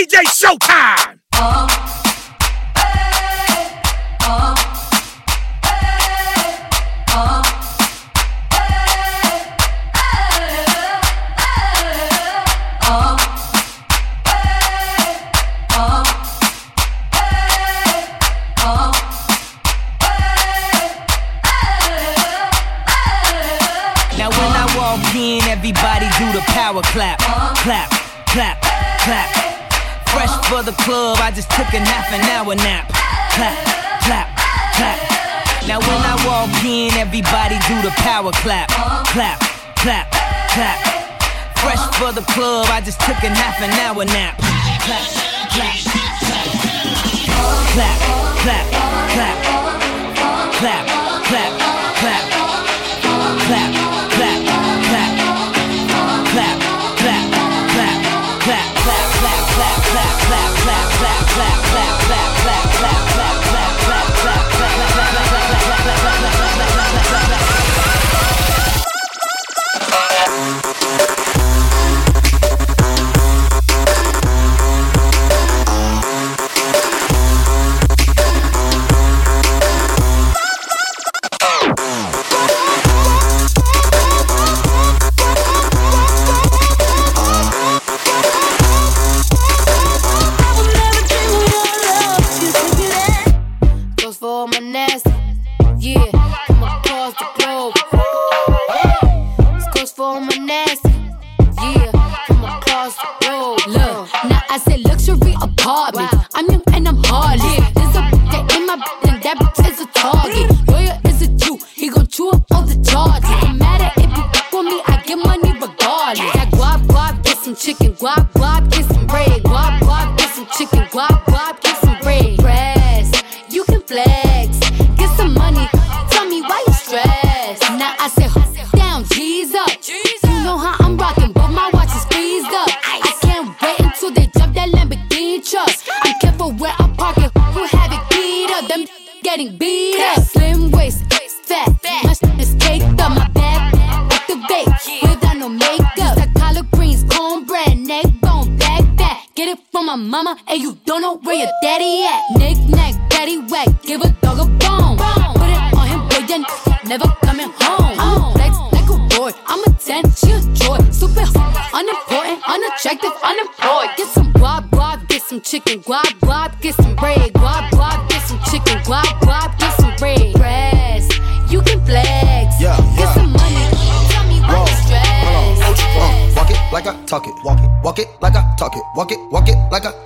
DJ Showtime. Now club, I just took a half an hour nap. Clap, clap, clap. Now when I walk in, everybody do the power clap, clap, clap, clap. Fresh for the club, I just took a half an hour nap. Clap, clap, clap. Clap, clap, clap. Clap, clap, clap. Clap, clap, clap, clap, clap, clap, clap,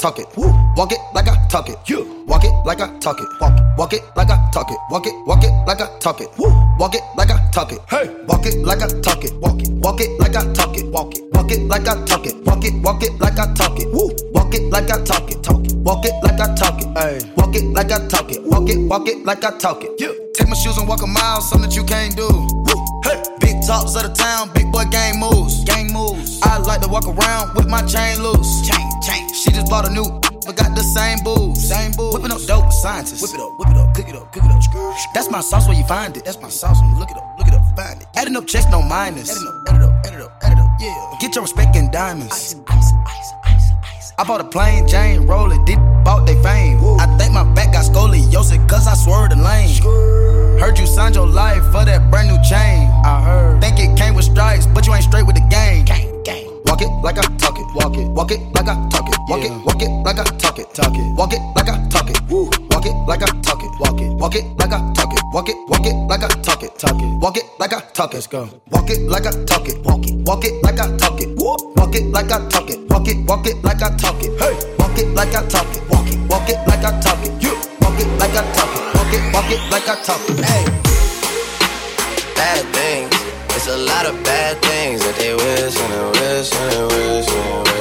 talk it. Woo. Walk it like I talk it. You walk it like I talk it. Walk it, walk it like I talk it. Walk it, walk it like I talk it. Woo. Walk it like I talk it. Hey, walk it like I talk it. Walk it, walk it like I talk it. Walk it, walk it like I talk it. Walk it, walk it like I talk it. Woo. Walk it like I talk it. Talk it. Walk it like I talk it. Hey, walk it like I talk it. Walk it, walk it like I talk it. Find it. That's my sauce when you look it up, look it up, find it. Adding up checks, no minus. Adding up, add it up, add it up, add it up. Yeah. Get your respect in diamonds. Ice, ice, ice, ice, ice. I bought a plain Jane, roll it, did bought they fame. I think my back got scoliosis, cause I swerved the lane. Heard you signed your life for that brand new chain. I heard. Think it came with stripes, but you ain't straight with the game. Gang. Walk it like I talk it. Walk it. Walk it like I talk it. Walk it. Walk it like I talk it. Talk it. Walk it like I talk it. Woo. Walk it like I talk it. Walk it. Walk it like I talk it. Walk it. Walk it like I talk it. Talk it. Walk it like I talk it. Let's go. Walk it like I talk it. Walk it. Walk it like I talk it. Woo. Walk it like I talk it. Walk it. Walk it like I talk it. Hey. Walk it like I talk it. Walk it. Walk it like I talk it. You. Walk it like I talk it. Walk it. Walk it like I talk it. Hey. bad things. It's a lot of bad things that they wish and they wish and they wish and they wish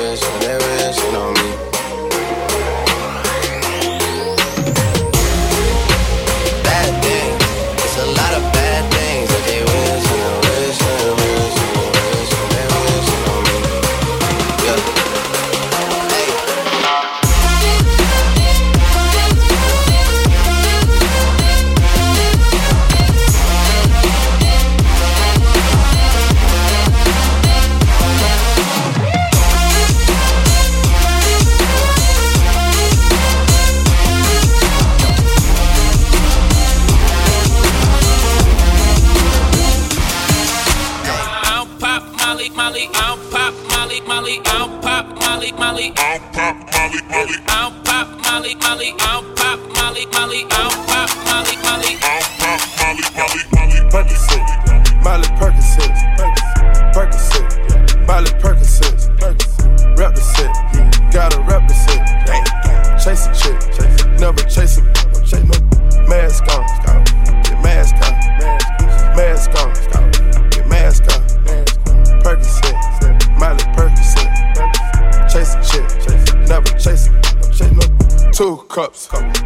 Molly, I'll pop. Molly, Molly, I'll pop. Molly, Molly, I'll pop Molly, Molly, Molly, Percocet, Molly Percocet, Percocet, Molly Percocet, rep the gotta rep the set, chase a chick, never chase a,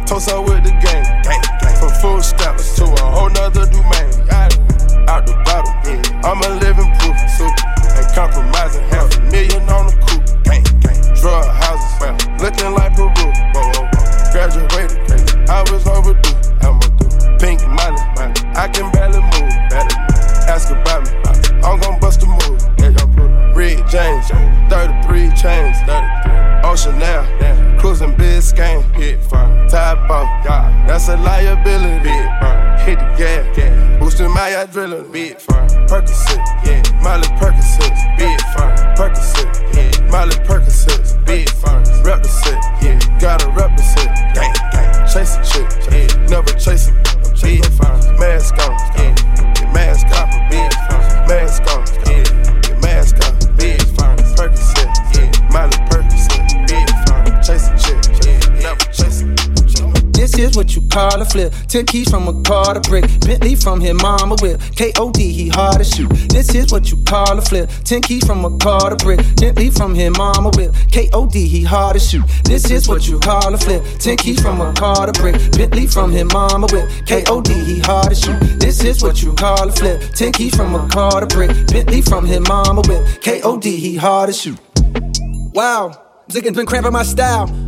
toast up with flip. Ten keys from a car to brick. Bentley from his mama whip. K.O.D. he hard to shoot. This is what you call a flip. Ten keys from a car to brick. Bentley from his mama whip. K.O.D. he hard to shoot. This is what you call a flip. Ten keys from a car to brick. Bentley from his mama whip. K.O.D. he hard to shoot. This is what you call a flip. Ten keys from a car to brick. Bentley from his mama whip. K.O.D. he hard to shoot. Wow, Zickin's been cramping my style.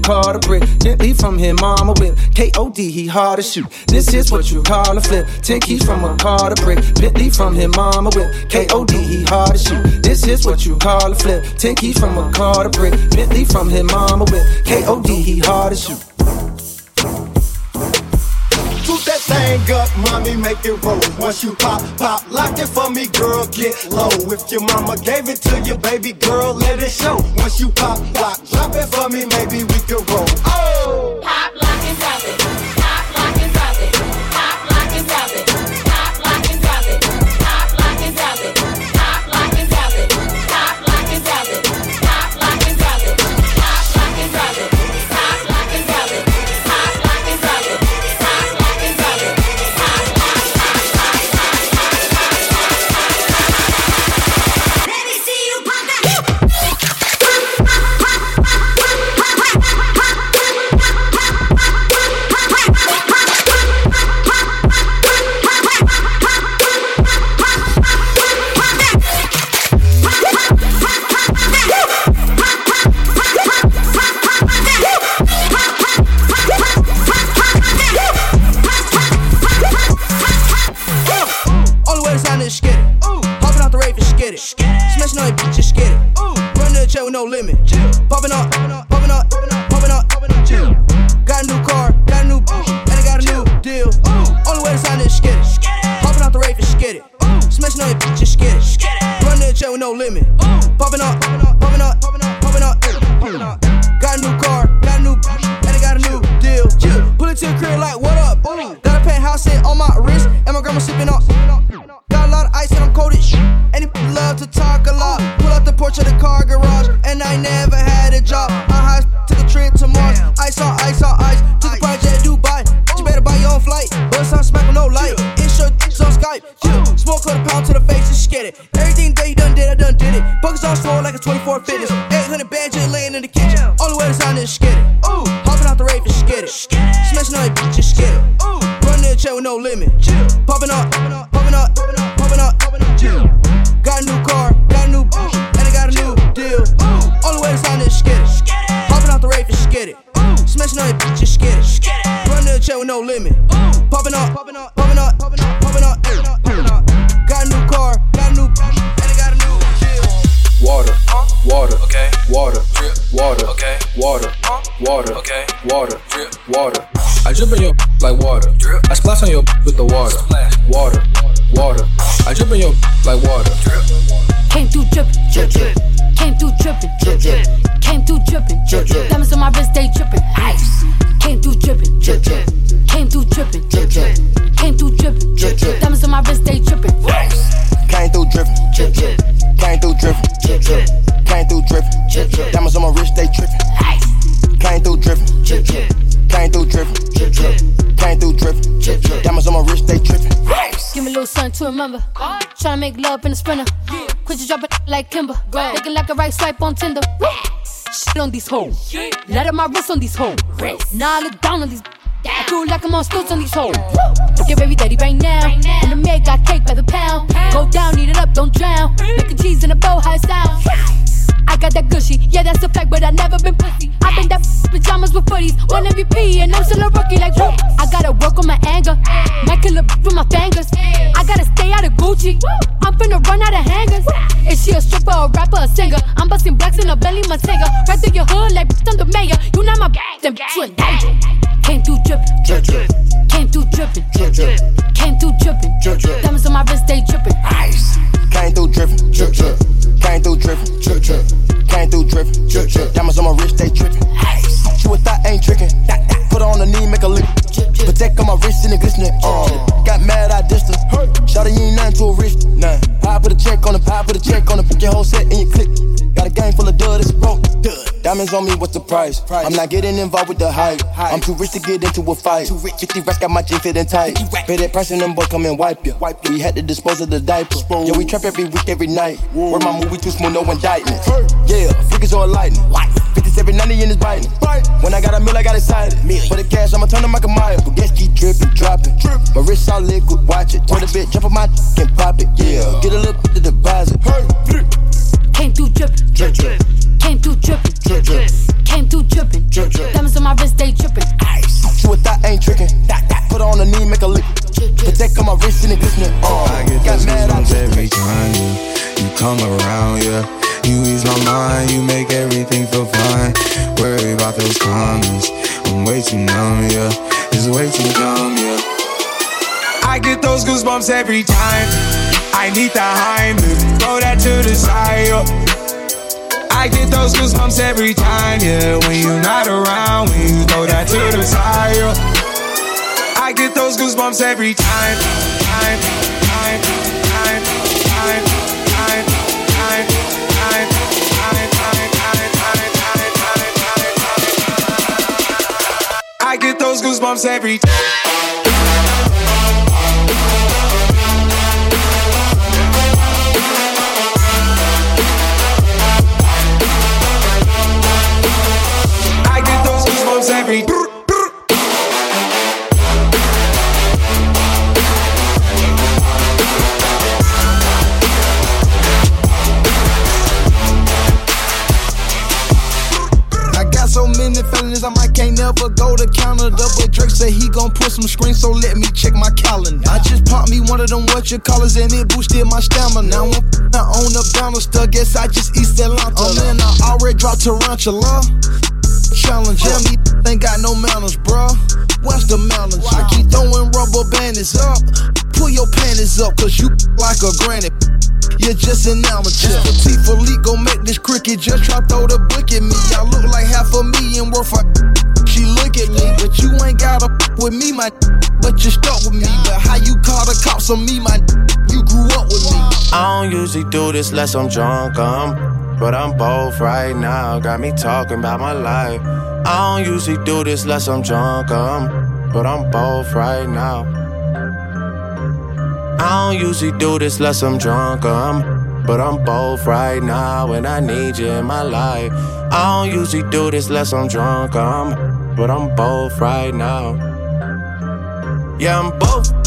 car to brick. Bentley from his mama whip. K.O.D. he hard to shoot. This is what you call a flip. Ten keys from a car to brick. Bentley from his mama whip. K.O.D. he hard to shoot. This is what you call a flip. Ten keys from a car to brick. Bentley from his mama whip. K.O.D. he hard to shoot. Thing up, mommy, make it roll. Once you pop, pop, lock it for me, girl, get low. If your mama gave it to you, baby girl, let it show. Once you pop, lock, drop it for me, maybe we can roll. Oh! Pop, Popping up, popping up, popping up, popping up. Chill. Got a new car, got a new bitch, and I got a new deal. Only way to sign this skid it. Hopping out the rave and skid it. Smashing on that bitch, just skid it. Run the chair with no limit. In a. Quit you dropping like Kimber. Looking like a right swipe on Tinder. Shit on these hoes. Let up my wrist on these hoes. Now I look down on these. I feel like I'm on stilts on these hoes. Get baby daddy right now. And the maid got cake by the pound. Go down, eat it up, don't drown. Making cheese in a bow, how it sound. I got that gushy, yeah, that's a fact, but I never been pussy. i been that pajamas with footies, one MVP, and I'm still a rookie. Like, whoop. I gotta work on my anger, might kill a with my fingers. I gotta stay out of Gucci. I'm finna run out of hangers. Is she a stripper, a rapper, a singer? I'm busting blacks in a belly, my Right through your hood, like I'm the mayor. You not my then you in danger. Came through drippin', drip, drip. Came through drippin', drip, drip. Came through drippin', drip, drip. Diamonds on my wrist, they drippin'. Ice. Came through drippin', drip, drip. Came through drippin', drip, drip. Came through drippin', drip, drip. Diamonds on my wrist, they trippin'. Ice. She with that ain't trickin'. Put her on the knee, make her lick. Protect on my wrist and it glistening. Uh, got mad, I dissed her. Shawty, you ain't nothing to a wrist. Nah. I put a check on the pie, put a check on the pick your whole set and you click. Got a game full of dud, it's broke. Diamonds on me, what's the price? I'm not getting involved with the hype. I'm too rich to get into a fight. Too rich, 50 racks got my jeans fitting tight. Pay that price and them boys come and wipe you. We had to dispose of the diaper. Yeah, we trap every week, every night. Where my movie too smooth, no indictment. Yeah, figures on lightning. 57, 90 in his biting. When I got a meal, I got excited. For the cash, I'ma turn to Michael Myers. But gas keep dripping, dropping. My wrist all liquid, watch it. Turn a bit, jump on my and pop it. Yeah, get a little bit of the deposit. Came through drippin', drip, drip. Came through drippin', drip, drip. Came through drippin', drip, drip. Diamonds on my wrist, they drippin'. Ice. She with that ain't tricking. Put her on the knee, make her lick. Protect on my wrist and it glistening. Uh, I get got those mad, I goosebumps every time you, you come around, yeah. You ease my mind, you make everything feel fine. Worry about those comments, I'm way too numb, yeah. It's way too dumb, yeah. I get those goosebumps every time. I need the Heimlich, throw that to the side. yo. I get those goosebumps every time, yeah. When you're not around, when you throw that to the side. yo. I get those goosebumps every time. Time, time, time, time, time, time, time, time, time, time, time, time, time, time. I get those goosebumps every time. Go to Canada. But Drake said he gon' put some screens, so let me check my calendar. I just popped me one of them what you callers, and it boosted my stamina. Now I'm f***ing on the banister, guess I just East Atlanta. Oh man, I already dropped Tarantula. Challenge, yeah, me ain't got no manners, bruh. What's the manners? I keep throwing rubber bandits up. Pull your panties up, cause you like a granny. You're just an amateur. T for leak, gon' make this cricket. Just try throw the book at me. I look like half a million worth of. She look at me, but you ain't gotta with me, my. But you stuck with me. But how you call the cops on me, my? You grew up with me. I don't usually do this less I'm drunk, um, but I'm both right now. Got me talking about my life. I don't usually do this less I'm drunk, um, but I'm both right now. I don't usually do this less I'm drunk, um, but I'm both right now, and I need you in my life. I don't usually do this less I'm drunk, um, but I'm both right now. Yeah, I'm both.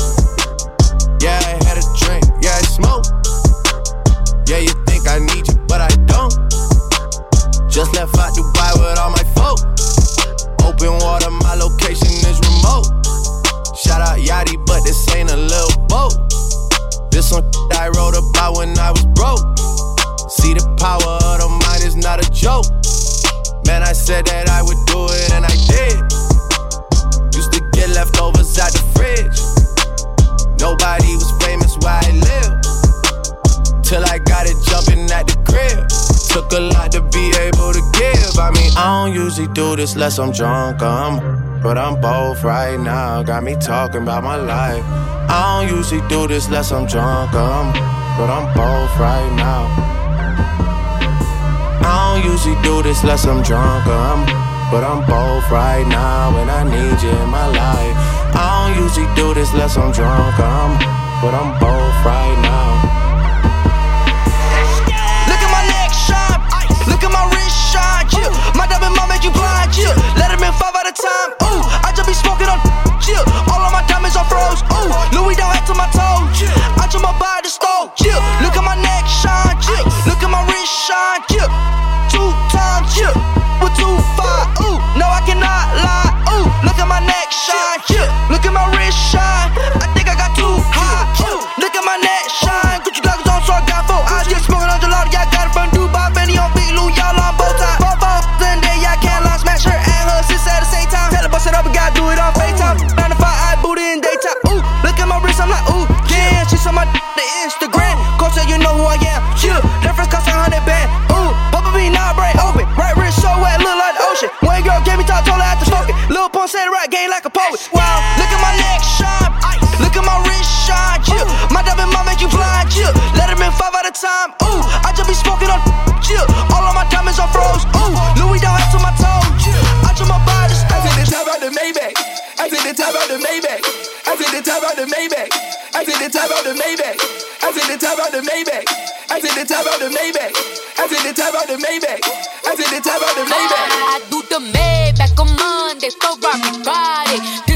Usually do this unless I'm drunk. Um, but I'm both right now. Got me talking about my life. I don't usually do this unless I'm drunk. Um, but I'm both right now. I don't usually do this unless I'm drunk. Um, but I'm both right now, and I need you in my life. I don't usually do this unless I'm drunk. Um, but I'm both right now. Time, ooh. I just be smoking on, chill. All of my diamonds are froze, ooh. Louis down head to my toe, chill. I just my the stove, chill. Look at my neck shine, chill. Look at my wrist shine, chill. Two times, chill. With two five, ooh. No, I cannot lie, ooh. Look at my neck shine, chill. Look at my wrist shine. play the rap game like a poet. Wow, look at my neck shine, look at my wrist shine, yeah. My diamond might make you blind, yeah. Let him in five at a time, ooh. I just be smoking on, yeah. All of my diamonds are froze, ooh. Louis down to my toes, yeah. I took my body just I take the top out the Maybach, I took the top out the Maybach, I took the top out the Maybach, I took the top out the Maybach, I took the top out the Maybach, I took the top out the Maybach, I took the top out the Maybach, I took the top out the Maybach. I do the Maybach rock body.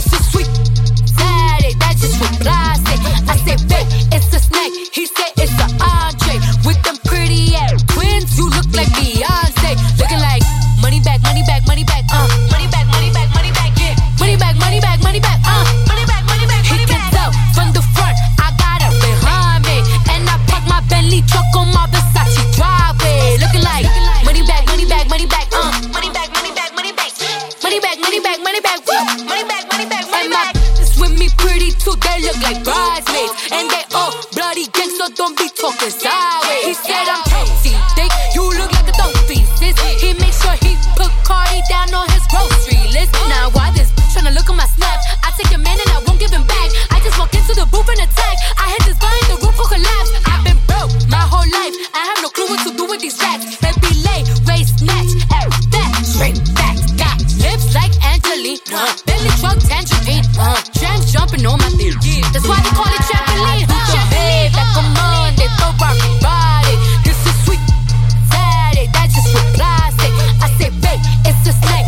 Like bridesmaids. And they all bloody gang, so don't be talking sideways. He said I'm healthy, thick, you look like a dope sis. He makes sure he put Cardi down on his grocery list. Now why this bitch tryna look at my snap? I take your man and I won't give him back. I just walk into the booth and attack. I hit this guy the roof will collapse. I've been broke my whole life. I have no clue what to do with these racks. Baby lay, waist snatch, and that straight back. Got lips like Angelina, that's why they call it trampoline. Put Monday, This is sweet that's just for plastic. I babe, it's snake.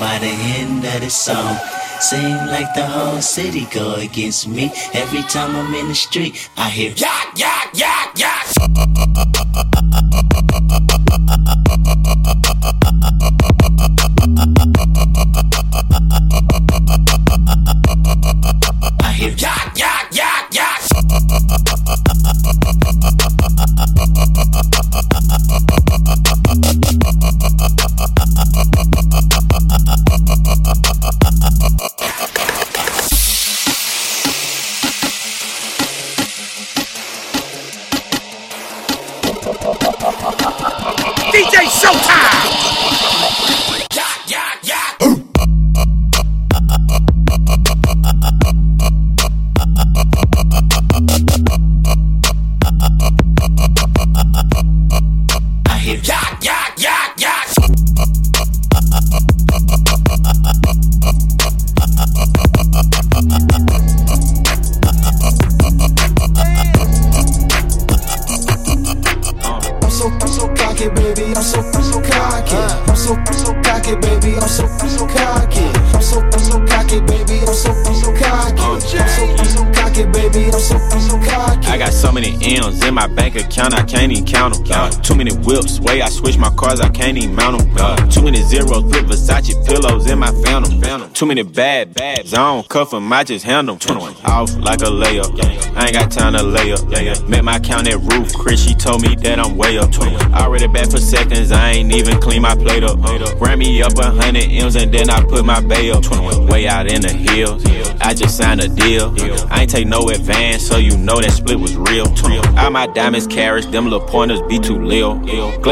By the end of the song. Seem like the whole city go against me. Every time I'm in the street, I hear yak, yak, yak, yak. Way I switch my cars, I can't even mount them. Uh, too many zeros, put Versace pillows in my phantom. Too many bad, bad, don't cuff 'em, I just handle 'em. 21 off like a layup. I ain't got time to lay up. Met my count at roof, Chris, she told me that I'm way up. 21. Already back for seconds, I ain't even clean my plate up. Ran me up a hundred M's and then I put my bay up. 21 Way out in the hills, I just signed a deal. I ain't take no advance, so you know that split was real. All my diamonds carats, them little pointers be too lil.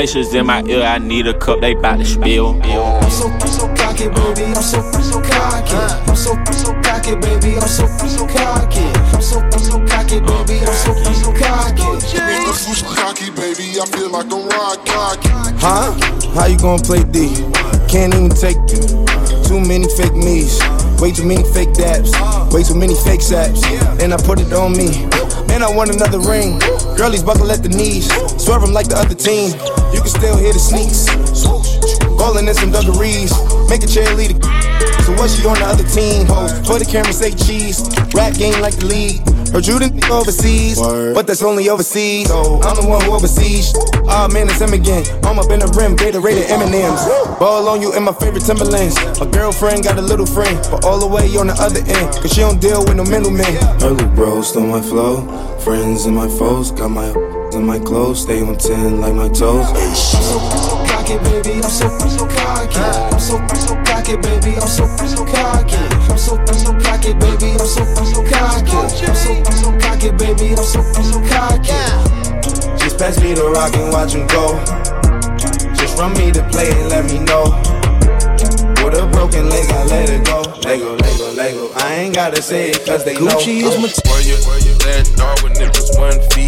Glaciers in my ear, I need a cup, they bout to spill. I'm so, I'm so cocky, baby. I'm so, I'm so cocky. I'm so, I'm so cocky, baby. I'm so, I'm so cocky. I'm so, I'm so cocky, baby. I'm so, I'm so cocky. I'm so cocky, baby. I feel like I'm rock cocky. Huh? How you gonna play D? Can't even take you. too many fake me's. Way too many fake dabs. Way too many fake saps. And I put it on me. Man, I want another ring. Girlies buckle at the knees. Swerve 'em like the other team. You can still hear the sneaks. Ballin' in some dungarees. Make a cheerleader. So what she on the other team? Ho, for the camera say cheese. Rap game like the league. Her you didn't overseas, but that's only overseas. So I'm the one who oversees. Ah man, it's him again. I'm up in the rim, Gatorade and M&M's. Ball on you in my favorite Timberlands. My girlfriend got a little friend, but all the way on the other end, cause she don't deal with no middlemen. Her little bro stole my flow. Friends and my foes got my in my clothes. Stay on 10 like my toes. I'm so, I'm so cocky, baby. I'm so, I'm so cocky. I'm so, I'm so cocky, baby. I'm so, I'm so cocky. I'm so, I'm so cocky, baby. I'm so, I'm so cocky. I'm so, I'm so cocky, baby. I'm so, I'm so cocky. Just pass me the rock and watch him go. Just run me the play and let me know. With a broken leg, I let it go. Lego, Lego, Lego. I ain't gotta say it cause they know. Gucci is my Where you, where you, that dog when it was one feet.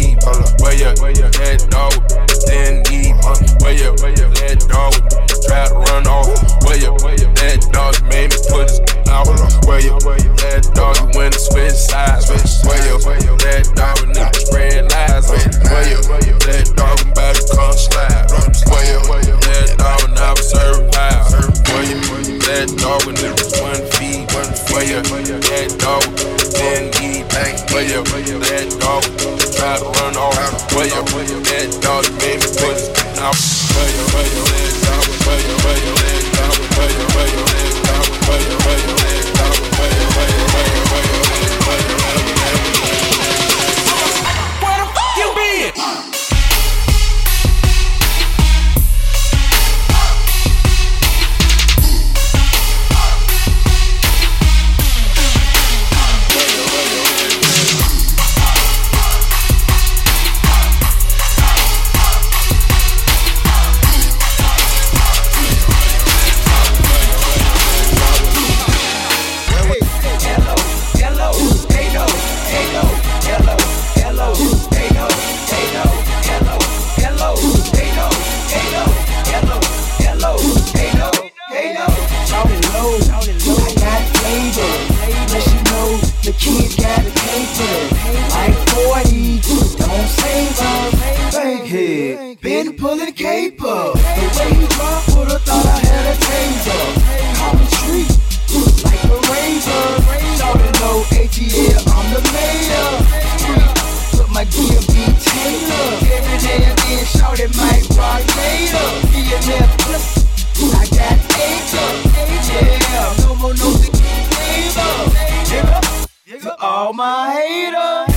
My haters.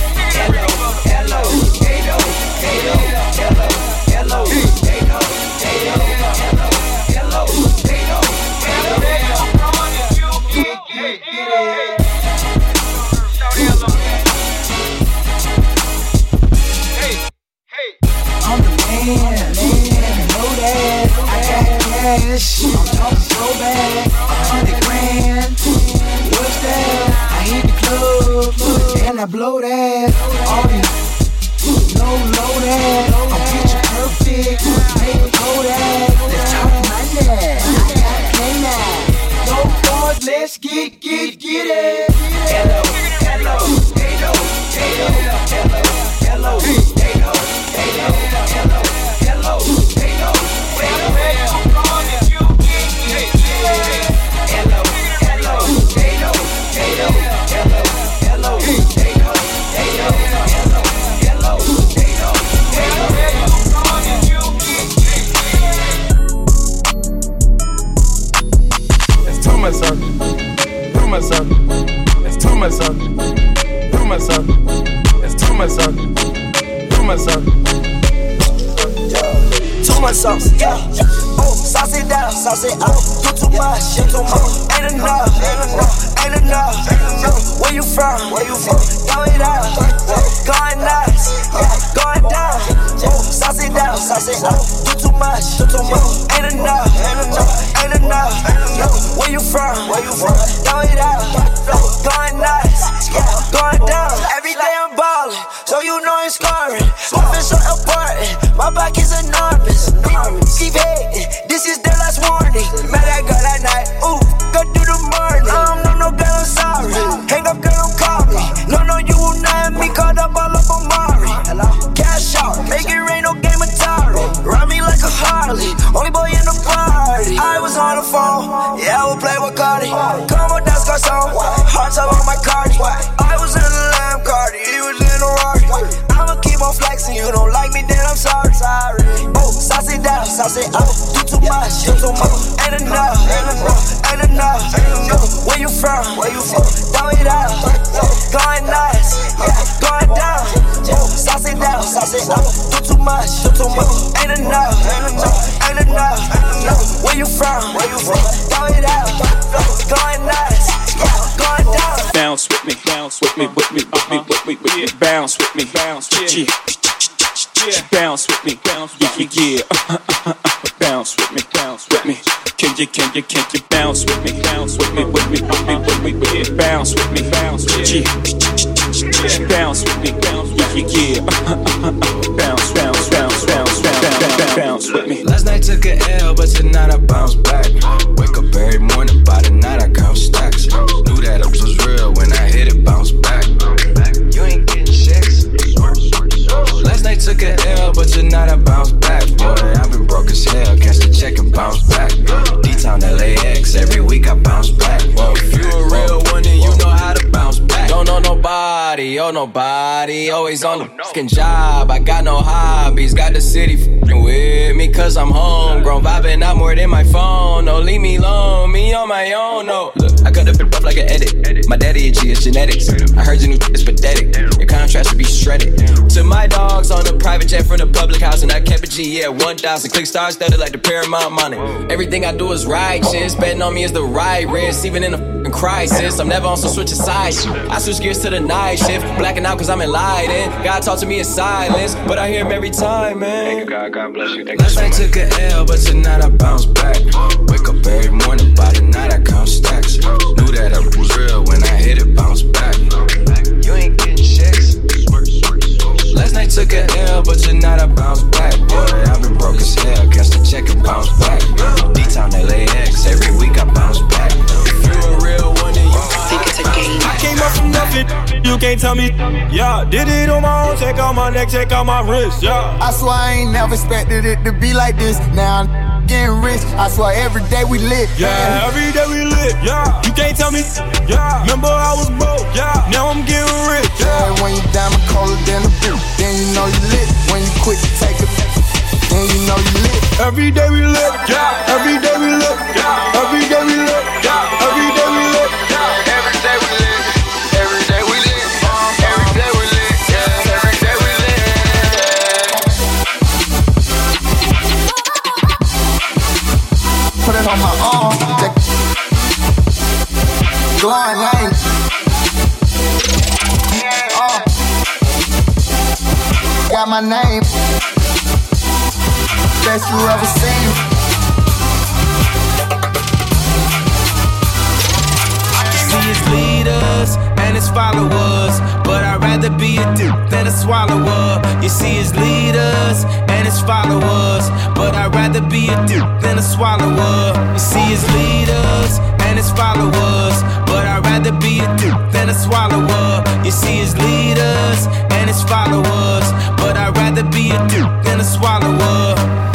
Important, my Bounce with me, bounce with me. Bounce with me, bounce with me, yeah. Bounce with me, bounce with me. Can you, can you, can you bounce with me, bounce with me, with me, with me, with me, with me. Bounce with me, bounce with me. Always on the fucking job. I got no hobbies, got the city f***ing with me, cause I'm home. homegrown. Vibing out more than my phone, no, leave me alone, me on my own, no. Look, I up like an edit. My daddy a G, it's genetics. I heard your new is pathetic. Your contrast should be shredded. To my dogs on a private jet from the public house, and I kept a G, yeah, 1,000. Click stars studded like the Paramount money. Everything I do is righteous. Betting on me is the right risk, even in a crisis. I'm never on some switching sides. I switch gears to the night shift. Blacking out cause I'm enlightened. God talk to me in silence, but I hear him every time, man. Thank you, God. God bless you. Thank Last night took a L, but tonight I bounce back. Wake up every morning, by the night I count stacks. Knew that I was real when I hit it, bounce back. You ain't getting checks. Last night took a L, but tonight I bounce back. Boy, I've been broke as hell, catch the check and bounce back. D-Town LAX, every week I bounce back. If you a real it's a game. I came up from nothing, you can't tell me. Yeah, did it on my own, check out my neck, check out my wrist, yeah. I swear I ain't never expected it to be like this. Now I'm getting rich. I swear every day we lit. Yeah, every day we lit, yeah. You can't tell me, yeah. Remember I was broke, yeah. Now I'm getting rich, Yeah, yeah. when you diamond colder than a boot, then you know you lit. When you quit to take a, then you know you lit. Every day we lit, yeah. Every day we lit, yeah. Every day we lit, yeah. Every day Glowing lane. Uh. Got my name. Best you ever seen. See his leaders and his followers, but I'd rather be a dude than a swallower. You see his leaders and his followers, but I'd rather be a dude than a swallower. You see his leaders and his followers, but I'd rather be a dude than a swallower. You see his leaders and his followers, but I'd rather be a dude than a swallower.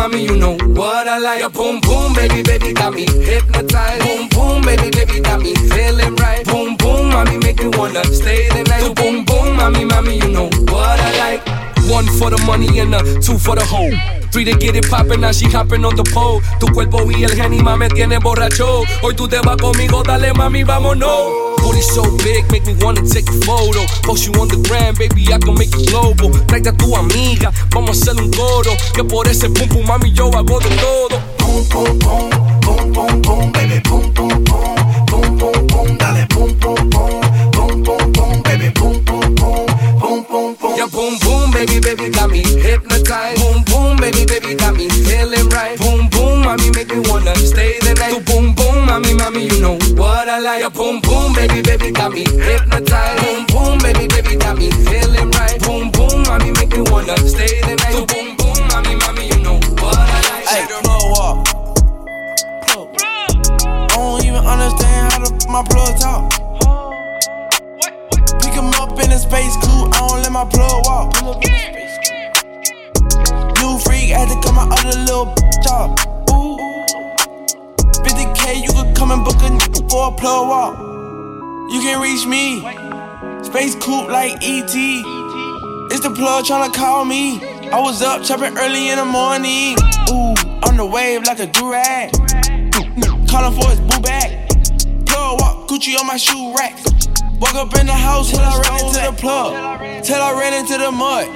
Mommy, you know what I like. Boom boom, baby, baby, got me hypnotized. Boom boom, baby, baby, got me feeling right. Boom boom, mommy, make me wanna stay the night. So boom boom, mommy, mommy, you know what I like. One for the money and a two for the hoe. Three to get it poppin', now she hopping on the pole. Tu cuerpo y el genima me tiene borracho. Hoy tú te vas conmigo, dale mami, vámonos. Booty so big, make me wanna take a photo. Post you on the gram, baby, I can make it global. Traiga a tu amiga, vamos a hacer un coro. Que por ese pum pum, mami, yo hago de todo. Pum pum pum, pum pum pum, baby, pum pum pum, pum pum pum, dale pum pum pum, pum pum pum, baby, pum pum pum, pum pum pum. Yeah, boom boom, baby, baby, got me hypnotized. Boom boom, baby, baby, got me feeling right. Boom boom, mommy, make me wanna stay mommy, mommy, you know what I like. Yeah, boom boom, baby, baby, got me hypnotized. Boom boom, baby, baby, got me feeling right. Boom boom, mommy, make me wanna stay the night. Tu boom boom, mommy, mommy, you know what I like. Hey, plug walk. I don't even understand how to my plug talk. Pick him up in a space coupe, I don't let my plug walk. New freak had to cut my other little bitch off. Ooh. 50k, you could come and book a nigga for a plug walk. You can reach me. Space coupe like ET. It's the plug tryna call me. I was up chopping early in the morning. Ooh, on the wave like a durag. Calling for his boo bag. Plug walk, Gucci on my shoe rack. Woke up in the house till I ran into the plug. Till I ran into the mud.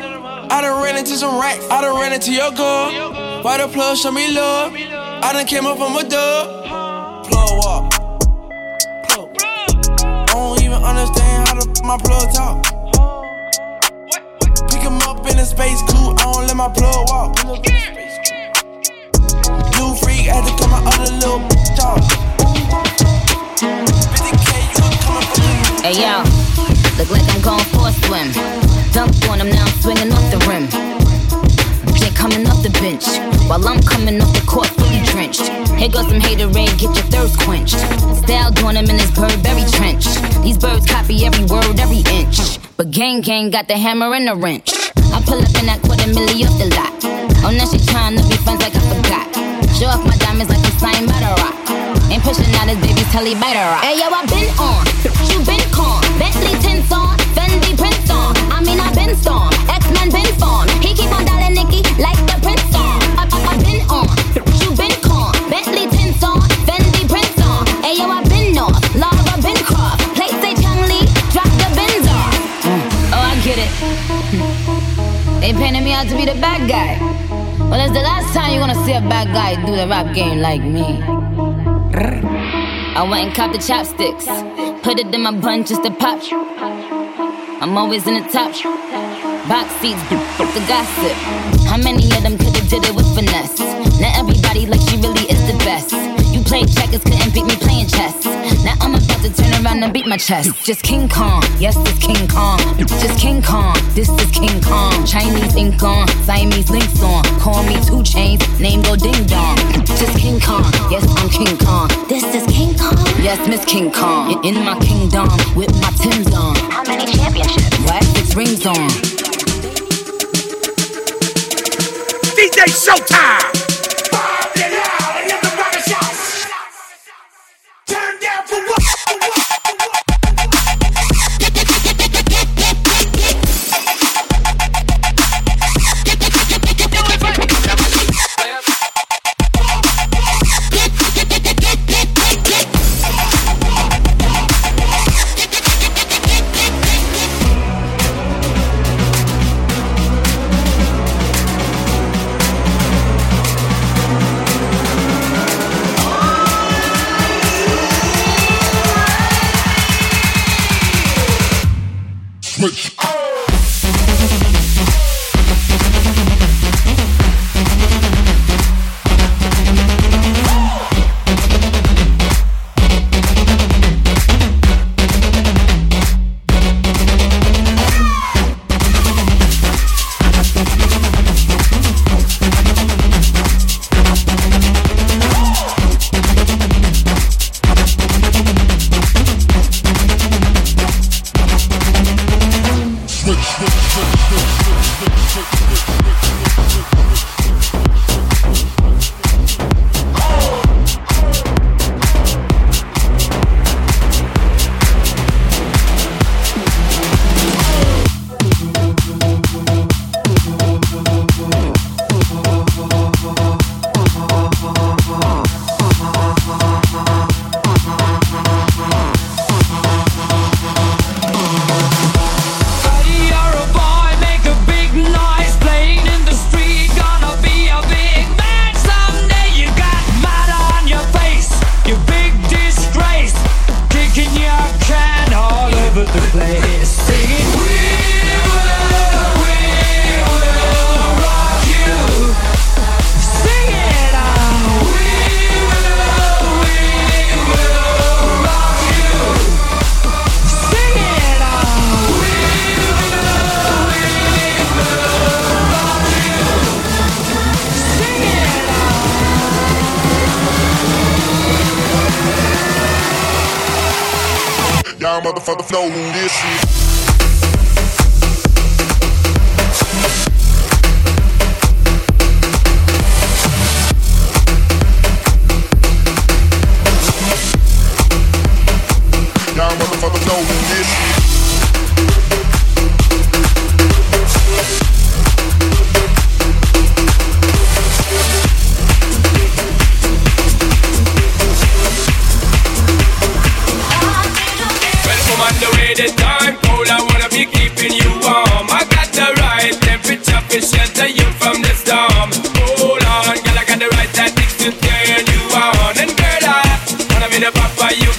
I done ran into some racks. I done ran into your girl. Why the plug show me love? I done came up from a dub. Plug walk. Plug. I don't even understand how to my plug talk. Pick him up in a space coupe. I don't let my plug walk. New freak had to cut my other little off. Hey yo, look like I'm going for a swim. Dunked on him, now I'm swinging off the rim. Coming off the bench, while I'm coming off the court fully drenched. Here goes some haterade, get your thirst quenched. Style doing him in this Burberry trench. These birds copy every word, every inch. But gang gang got the hammer and the wrench. I pull up in that quarter milli off the lot. Oh, now she trying to be friends like I forgot. Show off my diamonds like I'm by the rock. Ain't pushing out his baby's telly by the rock. Hey yo, I been on, you been con. Bentley tints on, Fendi prints on. I mean I been storm, X-Men been formed. They painted me out to be the bad guy. Well, it's the last time you're gonna see a bad guy do the rap game like me. I went and copped the chopsticks, put it in my bun just to pop. I'm always in the top. Box seats, the gossip. How many of them could've did it with finesse? Now everybody like she really is the best. You played checkers, couldn't beat me playing chess. Now I'm about to turn around and beat my chest. Just King Kong, yes, it's King Kong. Just King Kong, this is King Kong. Chinese ink on, Siamese links on. Call me two chains, name go ding dong. Just King Kong, yes, I'm King Kong. This is King Kong, yes, Miss King Kong. In my kingdom, with my Tim's on. How many championships? What? Six rings on. DJ Showtime! Switch. never buy you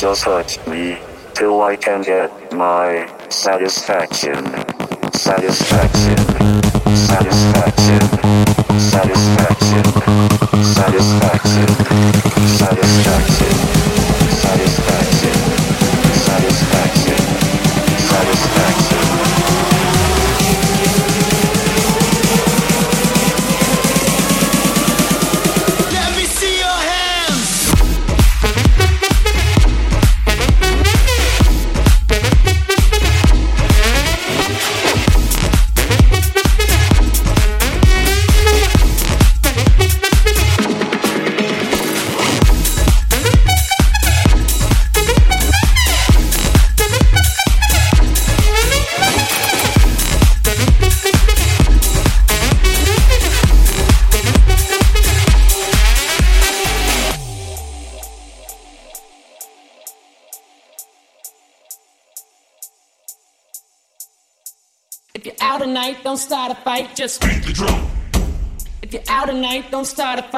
just touch me, till I can get my satisfaction. Satisfaction. Satisfaction. Satisfaction.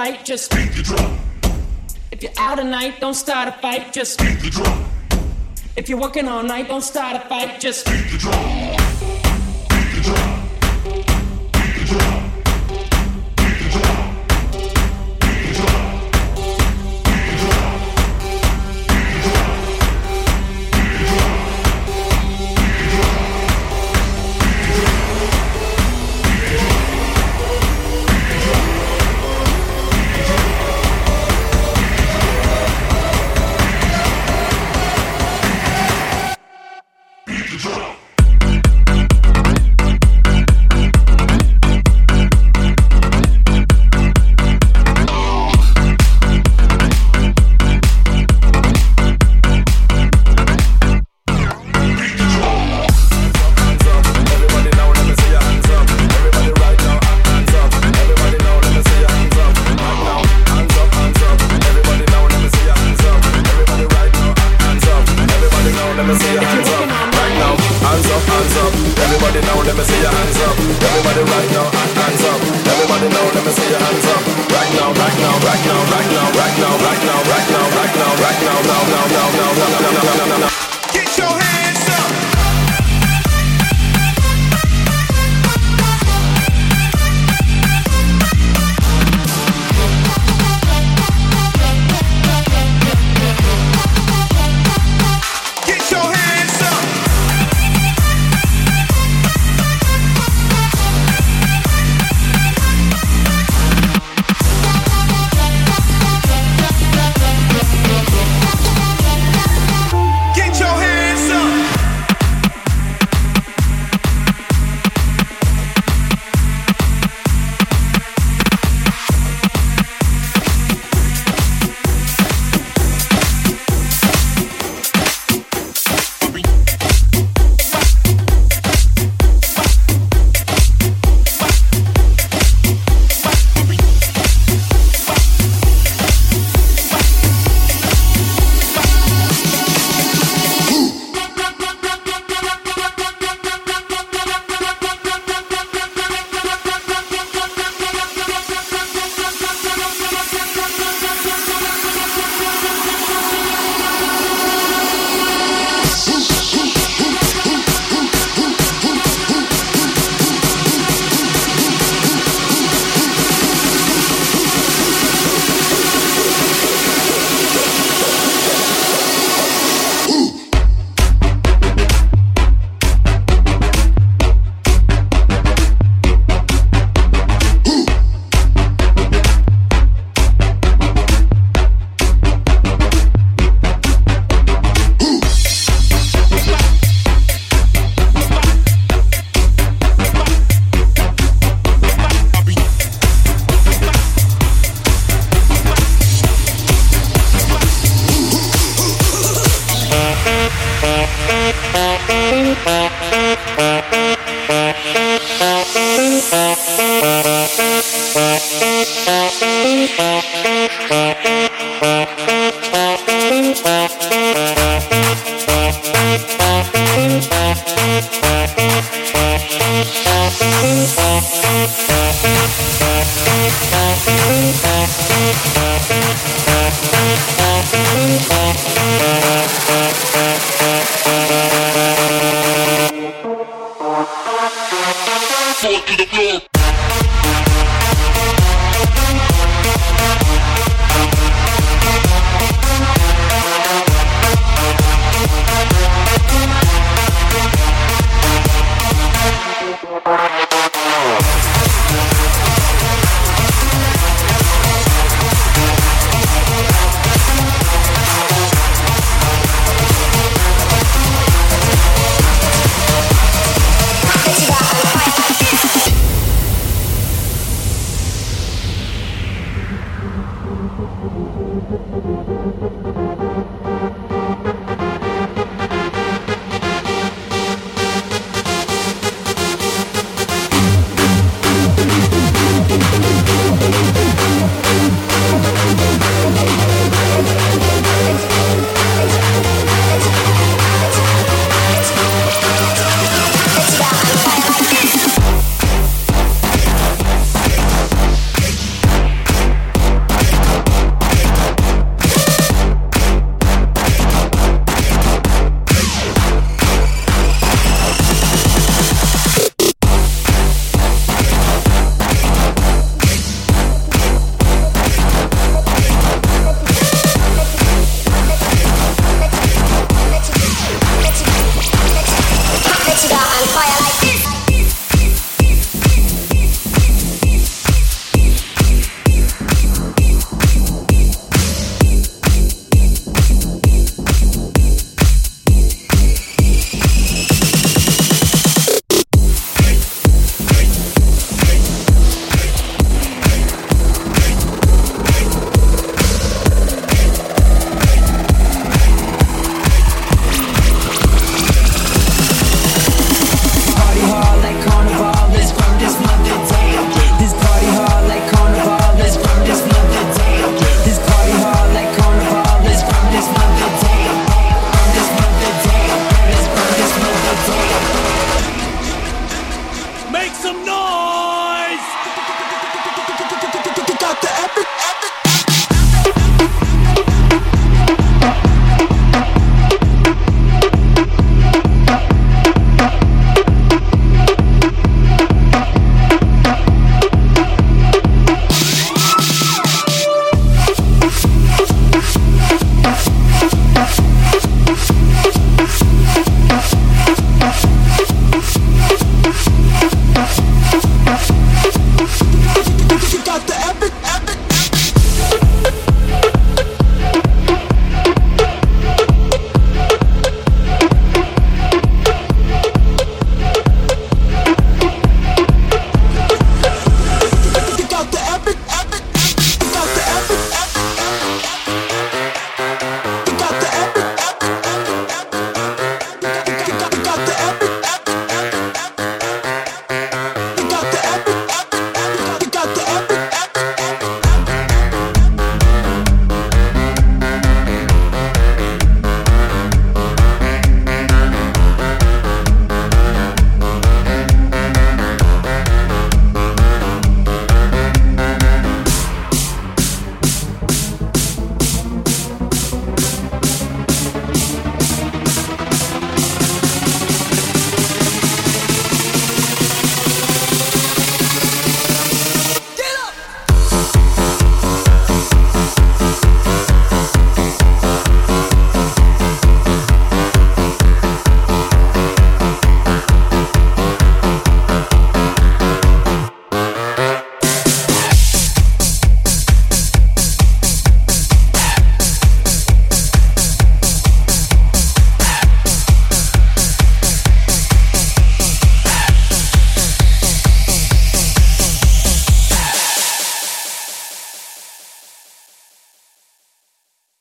Fight, just beat the drum. If you're out at night, don't start a fight, just beat the drum. If you're working all night, don't start a fight, just beat the drum.